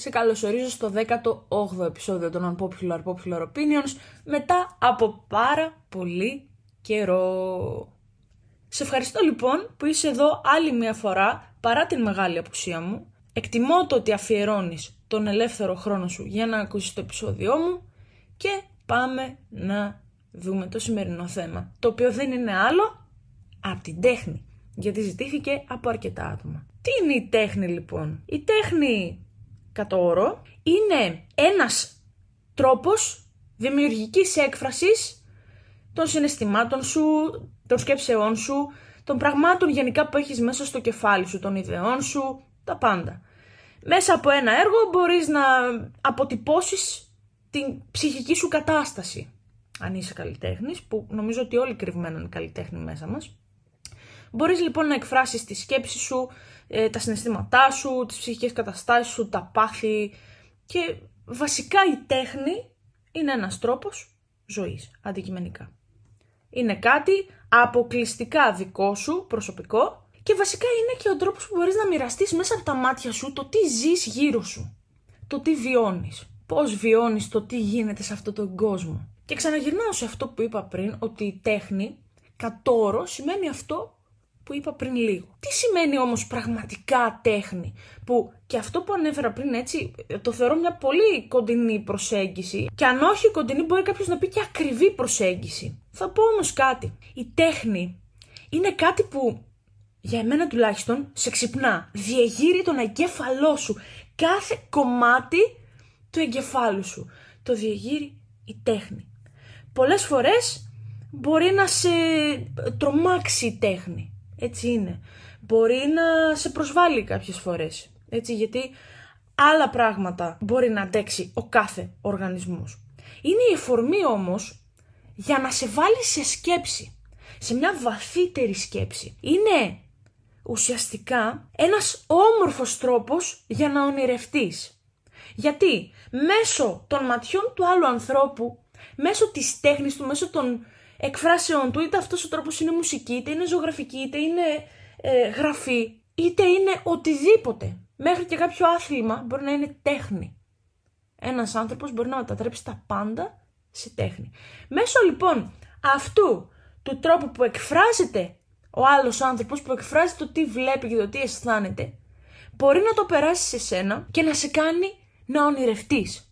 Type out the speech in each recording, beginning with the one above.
σε καλωσορίζω στο 18ο επεισόδιο των Unpopular Popular Opinions μετά από πάρα πολύ καιρό. Σε ευχαριστώ λοιπόν που είσαι εδώ άλλη μια φορά παρά την μεγάλη απουσία μου. Εκτιμώ το ότι αφιερώνεις τον ελεύθερο χρόνο σου για να ακούσεις το επεισόδιό μου και πάμε να δούμε το σημερινό θέμα, το οποίο δεν είναι άλλο από την τέχνη, γιατί ζητήθηκε από αρκετά άτομα. Τι είναι η τέχνη λοιπόν; Η τέχνη κατά όρο είναι ένας τρόπος δημιουργικής έκφρασης των συναισθημάτων σου, των σκέψεών σου, των πραγμάτων γενικά που έχεις μέσα στο κεφάλι σου, των ιδεών σου, τα πάντα. Μέσα από ένα έργο μπορείς να αποτυπώσεις την ψυχική σου κατάσταση αν είσαι καλλιτέχνης, που νομίζω ότι όλοι κρυβμένοι είναι καλλιτέχνη μέσα μας. Μπορείς λοιπόν να εκφράσεις τη σκέψη σου, ε, τα συναισθήματά σου, τις ψυχικές καταστάσεις σου, τα πάθη. Και βασικά η τέχνη είναι ένας τρόπος ζωής, αντικειμενικά. Είναι κάτι αποκλειστικά δικό σου, προσωπικό και βασικά είναι και ο τρόπος που μπορείς να μοιραστείς μέσα από τα μάτια σου το τι ζεις γύρω σου, το τι βιώνεις, πώς βιώνεις το τι γίνεται σε αυτόν τον κόσμο. Και ξαναγυρνάω σε αυτό που είπα πριν, ότι η τέχνη κατόρο σημαίνει αυτό που είπα πριν λίγο. Τι σημαίνει όμως πραγματικά τέχνη, που και αυτό που ανέφερα πριν έτσι το θεωρώ μια πολύ κοντινή προσέγγιση και αν όχι κοντινή μπορεί κάποιος να πει και ακριβή προσέγγιση. Θα πω όμως κάτι, η τέχνη είναι κάτι που για εμένα τουλάχιστον σε ξυπνά, διεγείρει τον εγκέφαλό σου, κάθε κομμάτι του εγκεφάλου σου. Το διεγείρει η τέχνη πολλές φορές μπορεί να σε τρομάξει η τέχνη. Έτσι είναι. Μπορεί να σε προσβάλλει κάποιες φορές. Έτσι γιατί άλλα πράγματα μπορεί να αντέξει ο κάθε οργανισμός. Είναι η εφορμή όμως για να σε βάλει σε σκέψη. Σε μια βαθύτερη σκέψη. Είναι ουσιαστικά ένας όμορφος τρόπος για να ονειρευτείς. Γιατί μέσω των ματιών του άλλου ανθρώπου μέσω της τέχνης του, μέσω των εκφράσεων του, είτε αυτός ο τρόπος είναι μουσική, είτε είναι ζωγραφική, είτε είναι ε, γραφή, είτε είναι οτιδήποτε. Μέχρι και κάποιο άθλημα μπορεί να είναι τέχνη. Ένας άνθρωπος μπορεί να μετατρέψει τα πάντα σε τέχνη. Μέσω λοιπόν αυτού του τρόπου που εκφράζεται ο άλλος άνθρωπος, που εκφράζει το τι βλέπει και το τι αισθάνεται, μπορεί να το περάσει σε σένα και να σε κάνει να ονειρευτείς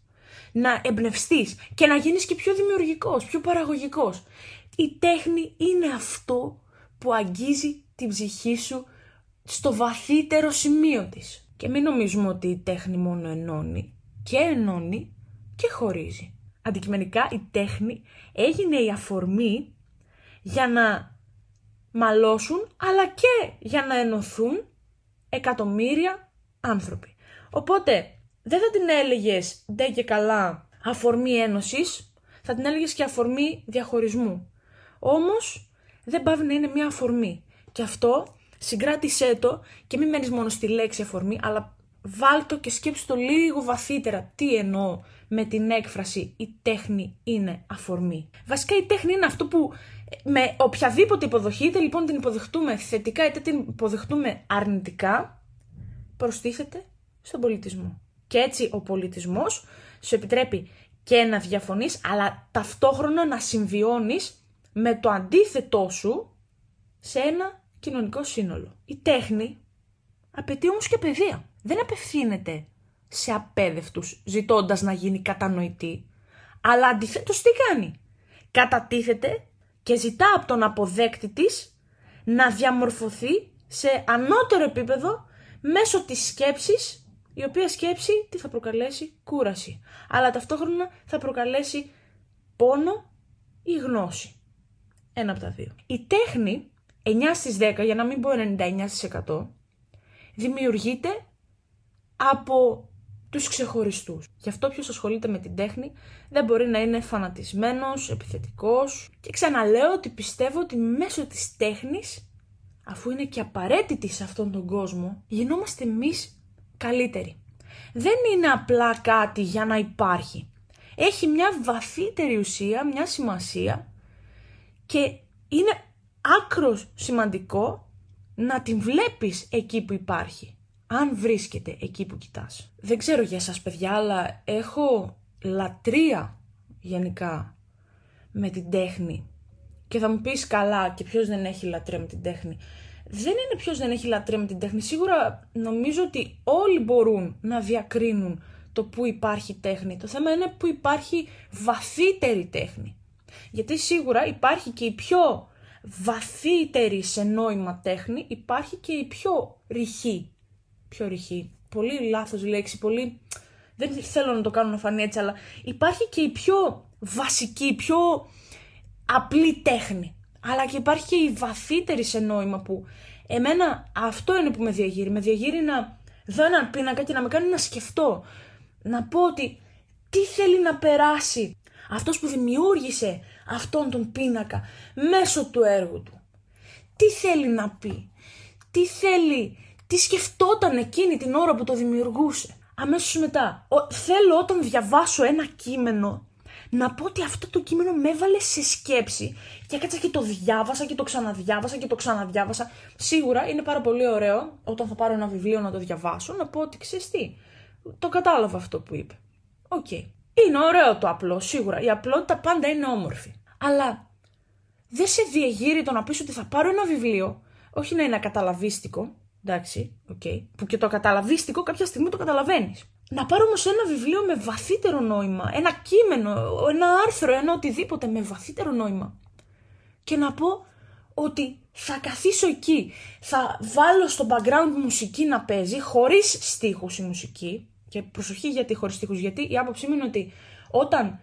να εμπνευστείς και να γίνεις και πιο δημιουργικός, πιο παραγωγικός. Η τέχνη είναι αυτό που αγγίζει την ψυχή σου στο βαθύτερο σημείο της. Και μην νομίζουμε ότι η τέχνη μόνο ενώνει. Και ενώνει και χωρίζει. Αντικειμενικά η τέχνη έγινε η αφορμή για να μαλώσουν αλλά και για να ενωθούν εκατομμύρια άνθρωποι. Οπότε δεν θα την έλεγες ντε και καλά αφορμή ένωσης, θα την έλεγες και αφορμή διαχωρισμού. Όμως δεν πάβει να είναι μια αφορμή. Και αυτό συγκράτησέ το και μην μένεις μόνο στη λέξη αφορμή, αλλά βάλτο και σκέψου το λίγο βαθύτερα τι εννοώ με την έκφραση η τέχνη είναι αφορμή. Βασικά η τέχνη είναι αυτό που με οποιαδήποτε υποδοχή, είτε λοιπόν την υποδεχτούμε θετικά είτε την υποδεχτούμε αρνητικά, προστίθεται στον πολιτισμό. Και έτσι ο πολιτισμός σου επιτρέπει και να διαφωνείς, αλλά ταυτόχρονα να συμβιώνεις με το αντίθετό σου σε ένα κοινωνικό σύνολο. Η τέχνη απαιτεί όμως και παιδεία. Δεν απευθύνεται σε απέδευτους ζητώντας να γίνει κατανοητή, αλλά αντιθέτως τι κάνει; Κατατίθεται και ζητά από τον αποδέκτη της να διαμορφωθεί σε ανώτερο επίπεδο μέσω της σκέψης η οποία σκέψη τι θα προκαλέσει κούραση, αλλά ταυτόχρονα θα προκαλέσει πόνο ή γνώση. Ένα από τα δύο. Η τέχνη, 9 στις 10, για να μην πω 99%, δημιουργείται από τους ξεχωριστούς. Γι' αυτό ποιος ασχολείται με την τέχνη δεν μπορεί να είναι φανατισμένος, επιθετικός και ξαναλέω ότι πιστεύω ότι μέσω της τέχνης αφού είναι και απαραίτητη σε αυτόν τον κόσμο γινόμαστε εμείς καλύτεροι. Δεν είναι απλά κάτι για να υπάρχει. Έχει μια βαθύτερη ουσία, μια σημασία και είναι άκρος σημαντικό να την βλέπεις εκεί που υπάρχει αν βρίσκεται εκεί που κοιτάς. Δεν ξέρω για σας παιδιά, αλλά έχω λατρεία γενικά με την τέχνη. Και θα μου πεις καλά και ποιος δεν έχει λατρεία με την τέχνη; Δεν είναι ποιος δεν έχει λατρεία με την τέχνη. Σίγουρα νομίζω ότι όλοι μπορούν να διακρίνουν το που υπάρχει τέχνη. Το θέμα είναι που υπάρχει βαθύτερη τέχνη. Γιατί σίγουρα υπάρχει και η πιο βαθύτερη σε νόημα τέχνη, υπάρχει και η πιο ρηχή πιο ρηχή. Πολύ λάθος λέξη, πολύ... Δεν θέλω να το κάνω να φανεί έτσι, αλλά υπάρχει και η πιο βασική, πιο απλή τέχνη. Αλλά και υπάρχει και η βαθύτερη σε νόημα που εμένα αυτό είναι που με διαγείρει. Με διαγείρει να δω έναν πίνακα και να με κάνει να σκεφτώ. Να πω ότι τι θέλει να περάσει αυτός που δημιούργησε αυτόν τον πίνακα μέσω του έργου του. Τι θέλει να πει, τι θέλει τι σκεφτόταν εκείνη την ώρα που το δημιουργούσε. Αμέσως μετά, ο, θέλω όταν διαβάσω ένα κείμενο να πω ότι αυτό το κείμενο με έβαλε σε σκέψη και έκατσα και το διάβασα και το ξαναδιάβασα και το ξαναδιάβασα. Σίγουρα είναι πάρα πολύ ωραίο όταν θα πάρω ένα βιβλίο να το διαβάσω να πω ότι ξέρεις τι, το κατάλαβα αυτό που είπε. OK. Okay. Είναι ωραίο το απλό, σίγουρα. Η απλότητα πάντα είναι όμορφη. Αλλά δεν σε διεγείρει το να πεις ότι θα πάρω ένα βιβλίο, όχι να είναι ακαταλαβίστικο, Εντάξει, OK. Okay. Που και το καταλαβίστικο κάποια στιγμή το καταλαβαίνεις. Να πάρω όμως ένα βιβλίο με βαθύτερο νόημα, ένα κείμενο, ένα άρθρο, ένα οτιδήποτε με βαθύτερο νόημα. Και να πω ότι θα καθίσω εκεί, θα βάλω στο background μουσική να παίζει, χωρίς στίχους η μουσική. Και προσοχή γιατί χωρίς στίχους, γιατί η άποψή μου είναι ότι όταν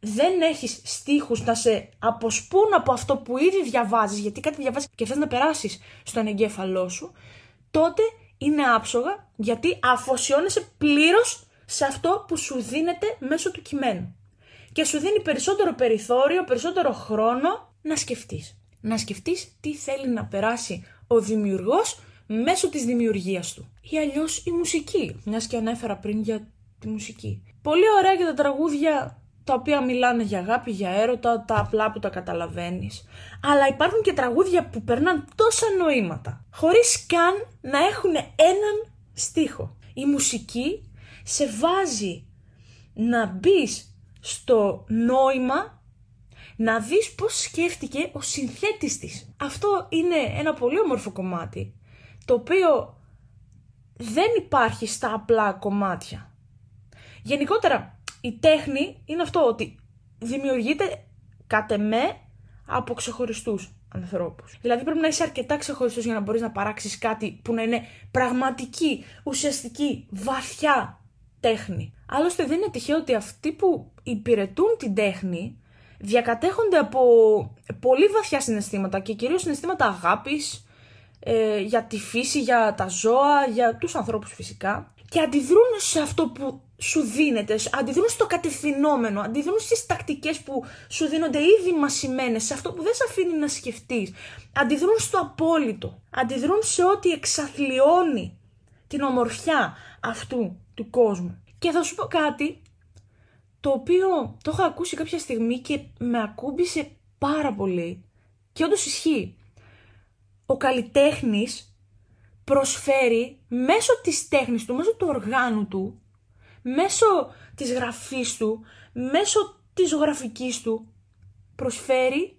δεν έχεις στίχους να σε αποσπούν από αυτό που ήδη διαβάζεις, γιατί κάτι διαβάζεις και θες να περάσεις στον εγκέφαλό σου, τότε είναι άψογα γιατί αφοσιώνεσαι πλήρως σε αυτό που σου δίνεται μέσω του κειμένου. Και σου δίνει περισσότερο περιθώριο, περισσότερο χρόνο να σκεφτείς. Να σκεφτείς τι θέλει να περάσει ο δημιουργός μέσω της δημιουργίας του. Ή αλλιώς η μουσική, μιας και ανέφερα πριν για τη μουσική. Πολύ ωραία και τα τραγούδια τα οποία μιλάνε για αγάπη, για έρωτα, τα απλά που τα καταλαβαίνεις. Αλλά υπάρχουν και τραγούδια που περνάνε τόσα νοήματα, χωρίς καν να έχουν έναν στίχο. Η μουσική σε βάζει να μπεις στο νόημα, να δεις πώς σκέφτηκε ο συνθέτης της. Αυτό είναι ένα πολύ όμορφο κομμάτι, το οποίο δεν υπάρχει στα απλά κομμάτια. Γενικότερα, η τέχνη είναι αυτό ότι δημιουργείται κατ' εμέ από ξεχωριστούς ανθρώπους. Δηλαδή πρέπει να είσαι αρκετά ξεχωριστός για να μπορείς να παράξεις κάτι που να είναι πραγματική, ουσιαστική, βαθιά τέχνη. Άλλωστε δεν είναι τυχαίο ότι αυτοί που υπηρετούν την τέχνη διακατέχονται από πολύ βαθιά συναισθήματα και κυρίως συναισθήματα αγάπης ε, για τη φύση, για τα ζώα, για τους ανθρώπους φυσικά και αντιδρούν σε αυτό που σου δίνεται, αντιδρούν στο κατευθυνόμενο, αντιδρούν στις τακτικές που σου δίνονται ήδη μασημένες, σε αυτό που δεν σε αφήνει να σκεφτείς, αντιδρούν στο απόλυτο, αντιδρούν σε ό,τι εξαθλιώνει την ομορφιά αυτού του κόσμου. Και θα σου πω κάτι το οποίο το έχω ακούσει κάποια στιγμή και με ακούμπησε πάρα πολύ και όντως ισχύει. Ο καλλιτέχνης προσφέρει μέσω της τέχνης του, μέσω του οργάνου του, μέσω της γραφής του, μέσω της ζωγραφικής του, προσφέρει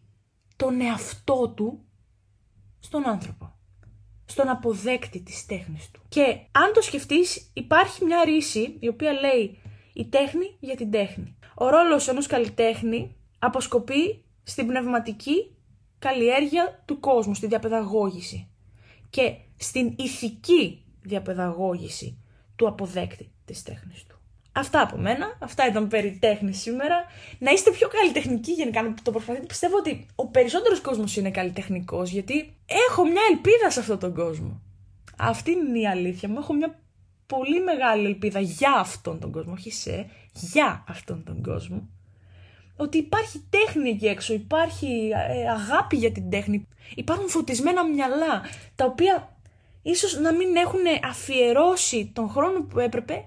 τον εαυτό του στον άνθρωπο. Στον αποδέκτη της τέχνης του. Και αν το σκεφτείς υπάρχει μια ρίση η οποία λέει η τέχνη για την τέχνη. Ο ρόλος ενός καλλιτέχνη αποσκοπεί στην πνευματική καλλιέργεια του κόσμου, στη διαπαιδαγώγηση και στην ηθική διαπαιδαγώγηση του αποδέκτη της τέχνης του. Αυτά από μένα. Αυτά ήταν περί τέχνης σήμερα. Να είστε πιο καλλιτεχνικοί γενικά να το προσπαθείτε. Πιστεύω ότι ο περισσότερος κόσμος είναι καλλιτεχνικός γιατί έχω μια ελπίδα σε αυτόν τον κόσμο. Αυτή είναι η αλήθεια μου. Έχω μια πολύ μεγάλη ελπίδα για αυτόν τον κόσμο, όχι σε, για αυτόν τον κόσμο, ότι υπάρχει τέχνη εκεί έξω, υπάρχει ε, αγάπη για την τέχνη, υπάρχουν φωτισμένα μυαλά, τα οποία ίσως να μην έχουν αφιερώσει τον χρόνο που έπρεπε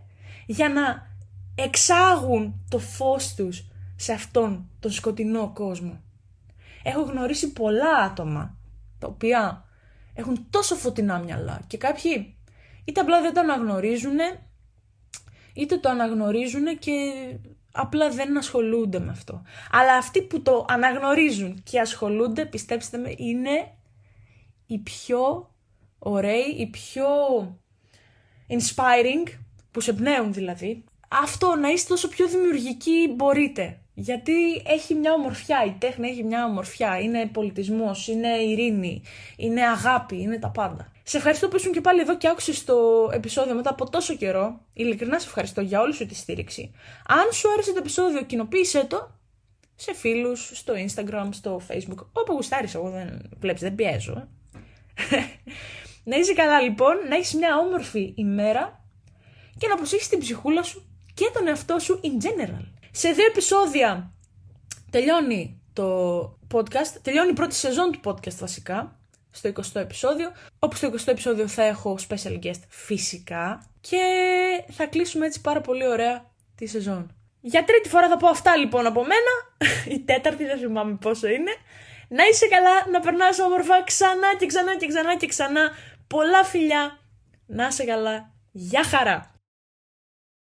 για να εξάγουν το φως τους σε αυτόν τον σκοτεινό κόσμο. Έχω γνωρίσει πολλά άτομα τα οποία έχουν τόσο φωτεινά μυαλά και κάποιοι είτε απλά δεν το αναγνωρίζουν είτε το αναγνωρίζουν και απλά δεν ασχολούνται με αυτό. Αλλά αυτοί που το αναγνωρίζουν και ασχολούνται, πιστέψτε με, είναι οι πιο ωραίοι, οι πιο inspiring, που σε πνέουν δηλαδή. Αυτό, να είστε όσο πιο δημιουργικοί μπορείτε. Γιατί έχει μια ομορφιά, η τέχνη έχει μια ομορφιά. Είναι πολιτισμός, είναι ειρήνη, είναι αγάπη, είναι τα πάντα. Σε ευχαριστώ που ήσουν και πάλι εδώ και άκουσες το επεισόδιο μετά από τόσο καιρό. Ειλικρινά σε ευχαριστώ για όλη σου τη στήριξη. Αν σου άρεσε το επεισόδιο, κοινοποίησέ το σε φίλους, στο Instagram, στο Facebook, όπου γουστάρεις, εγώ δεν βλέπεις, δεν πιέζω. να είσαι καλά λοιπόν, να έχεις μια όμορφη ημέρα και να προσέχεις την ψυχούλα σου και τον εαυτό σου in general. Σε δύο επεισόδια τελειώνει το podcast, τελειώνει η πρώτη σεζόν του podcast βασικά, στο 20ο επεισόδιο, όπου στο 20ο επεισόδιο θα έχω special guest φυσικά και θα κλείσουμε έτσι πάρα πολύ ωραία τη σεζόν. Για τρίτη φορά θα πω αυτά λοιπόν από μένα, η τέταρτη δεν θυμάμαι πόσο είναι. Να είσαι καλά, να περνάς όμορφα ξανά και ξανά και ξανά και ξανά. Πολλά φιλιά, να είσαι καλά, γεια χαρά!